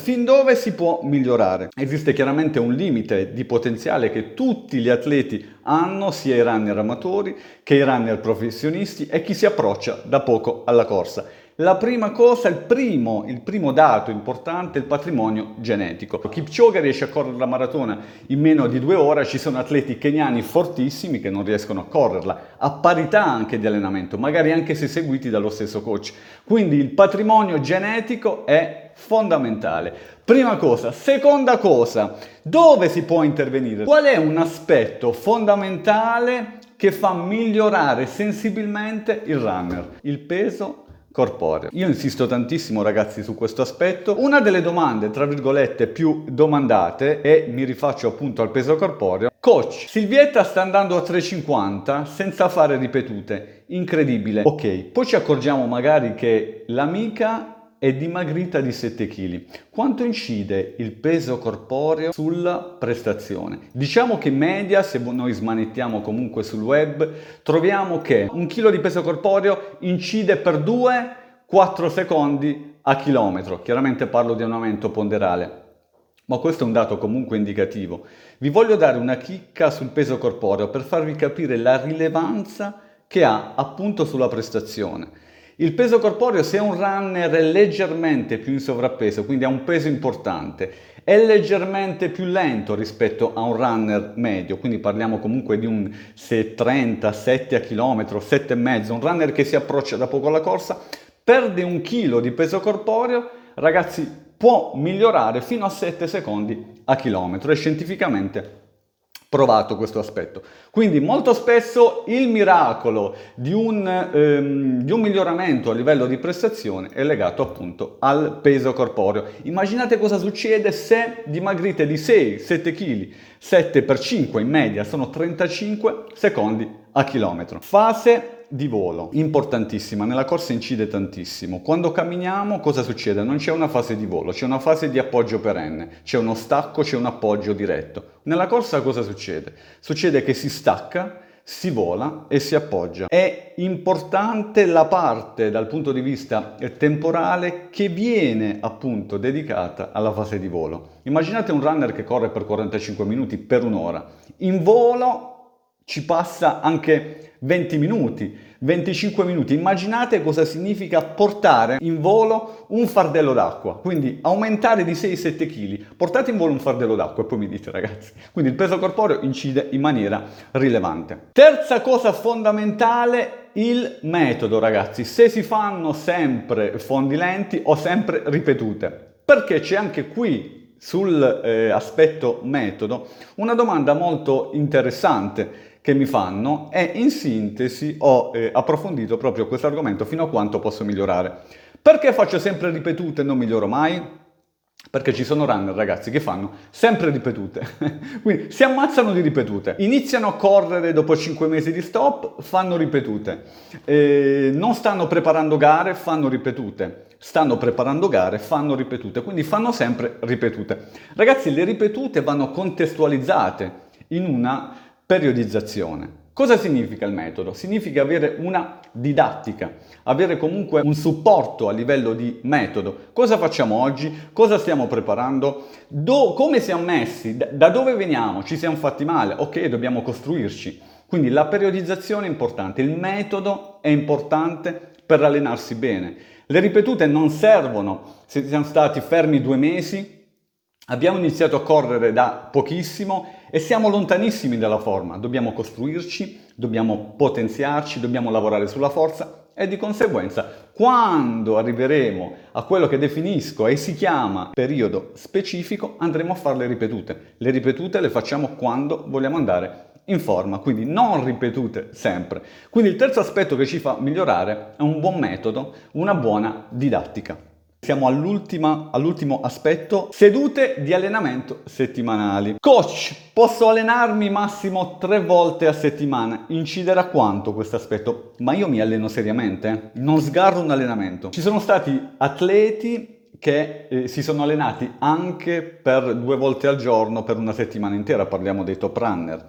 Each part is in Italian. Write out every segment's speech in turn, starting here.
Fin dove si può migliorare? Esiste chiaramente un limite di potenziale che tutti gli atleti hanno, sia i runner amatori che i runner professionisti e chi si approccia da poco alla corsa. La prima cosa, il primo, il primo dato importante è il patrimonio genetico. Kipchoge riesce a correre la maratona in meno di due ore, ci sono atleti keniani fortissimi che non riescono a correrla, a parità anche di allenamento, magari anche se seguiti dallo stesso coach. Quindi il patrimonio genetico è fondamentale. Prima cosa. Seconda cosa, dove si può intervenire? Qual è un aspetto fondamentale che fa migliorare sensibilmente il runner? Il peso corporeo. Io insisto tantissimo ragazzi su questo aspetto. Una delle domande, tra virgolette, più domandate e mi rifaccio appunto al peso corporeo. Coach, Silvietta sta andando a 3,50 senza fare ripetute. Incredibile. Ok, poi ci accorgiamo magari che l'amica è dimagrita di 7 kg. Quanto incide il peso corporeo sulla prestazione? Diciamo che in media, se noi smanettiamo comunque sul web, troviamo che un chilo di peso corporeo incide per 2-4 secondi a chilometro. Chiaramente parlo di un aumento ponderale. Ma questo è un dato comunque indicativo. Vi voglio dare una chicca sul peso corporeo per farvi capire la rilevanza che ha appunto sulla prestazione. Il peso corporeo, se un runner è leggermente più in sovrappeso, quindi ha un peso importante, è leggermente più lento rispetto a un runner medio, quindi parliamo comunque di un 30, 7 a chilometro, 7,5, un runner che si approccia da poco alla corsa, perde un chilo di peso corporeo, ragazzi, può migliorare fino a 7 secondi a chilometro. E scientificamente provato questo aspetto. Quindi molto spesso il miracolo di un, ehm, di un, miglioramento a livello di prestazione è legato appunto al peso corporeo. Immaginate cosa succede se dimagrite di 6-7 kg, 7 per 5 in media sono 35 secondi a chilometro. Fase di volo, importantissima, nella corsa incide tantissimo. Quando camminiamo cosa succede? Non c'è una fase di volo, c'è una fase di appoggio perenne, c'è uno stacco, c'è un appoggio diretto. Nella corsa cosa succede? Succede che si stacca, si vola e si appoggia. È importante la parte dal punto di vista temporale che viene appunto dedicata alla fase di volo. Immaginate un runner che corre per 45 minuti per un'ora. In volo ci passa anche 20 minuti, 25 minuti. Immaginate cosa significa portare in volo un fardello d'acqua, quindi aumentare di 6-7 kg. Portate in volo un fardello d'acqua e poi mi dite ragazzi. Quindi il peso corporeo incide in maniera rilevante. Terza cosa fondamentale, il metodo ragazzi. Se si fanno sempre fondi lenti o sempre ripetute. Perché c'è anche qui sull'aspetto eh, metodo una domanda molto interessante che mi fanno e in sintesi ho eh, approfondito proprio questo argomento fino a quanto posso migliorare. Perché faccio sempre ripetute e non miglioro mai? Perché ci sono runner, ragazzi, che fanno sempre ripetute. Quindi si ammazzano di ripetute. Iniziano a correre dopo 5 mesi di stop, fanno ripetute. Eh, non stanno preparando gare, fanno ripetute. Stanno preparando gare, fanno ripetute. Quindi fanno sempre ripetute. Ragazzi, le ripetute vanno contestualizzate in una periodizzazione. Cosa significa il metodo? Significa avere una didattica, avere comunque un supporto a livello di metodo. Cosa facciamo oggi? Cosa stiamo preparando? Do, come siamo messi? Da, dove veniamo? Ci siamo fatti male? Ok, dobbiamo costruirci. Quindi la periodizzazione è importante, il metodo è importante per allenarsi bene. Le ripetute non servono se siamo stati fermi due mesi, abbiamo iniziato a correre da pochissimo e siamo lontanissimi dalla forma, dobbiamo costruirci, dobbiamo potenziarci, dobbiamo lavorare sulla forza e di conseguenza quando arriveremo a quello che definisco e si chiama periodo specifico andremo a fare le ripetute. Le ripetute le facciamo quando vogliamo andare in forma, quindi non ripetute sempre. Quindi il terzo aspetto che ci fa migliorare è un buon metodo, una buona didattica. Siamo all'ultimo aspetto, sedute di allenamento settimanali. Coach, posso allenarmi massimo tre volte a settimana? Inciderà quanto questo aspetto? Ma io mi alleno seriamente, non sgarro un allenamento. Ci sono stati atleti che eh, si sono allenati anche per due volte al giorno per una settimana intera, parliamo dei top runner.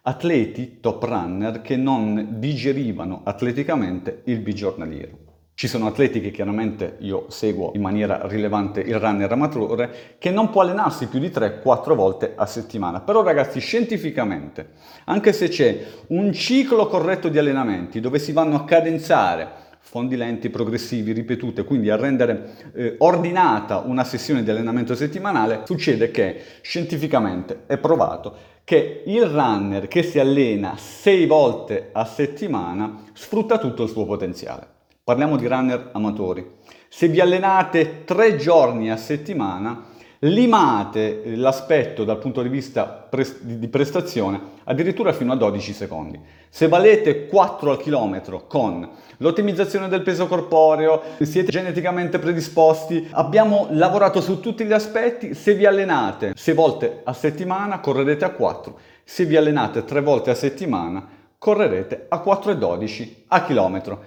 Atleti top runner che non digerivano atleticamente il bigiornaliero. Ci sono atleti che chiaramente io seguo in maniera rilevante il runner amatore che non può allenarsi più di 3-4 volte a settimana. Però ragazzi, scientificamente, anche se c'è un ciclo corretto di allenamenti dove si vanno a cadenzare fondi lenti, progressivi, ripetute, quindi a rendere eh, ordinata una sessione di allenamento settimanale, succede che scientificamente è provato che il runner che si allena 6 volte a settimana sfrutta tutto il suo potenziale. Parliamo di runner amatori. Se vi allenate tre giorni a settimana, limate l'aspetto dal punto di vista di prestazione addirittura fino a 12 secondi. Se valete 4 al chilometro con l'ottimizzazione del peso corporeo, siete geneticamente predisposti, abbiamo lavorato su tutti gli aspetti, se vi allenate 6 volte a settimana correrete a 4, se vi allenate 3 volte a settimana correrete a 4,12 a chilometro.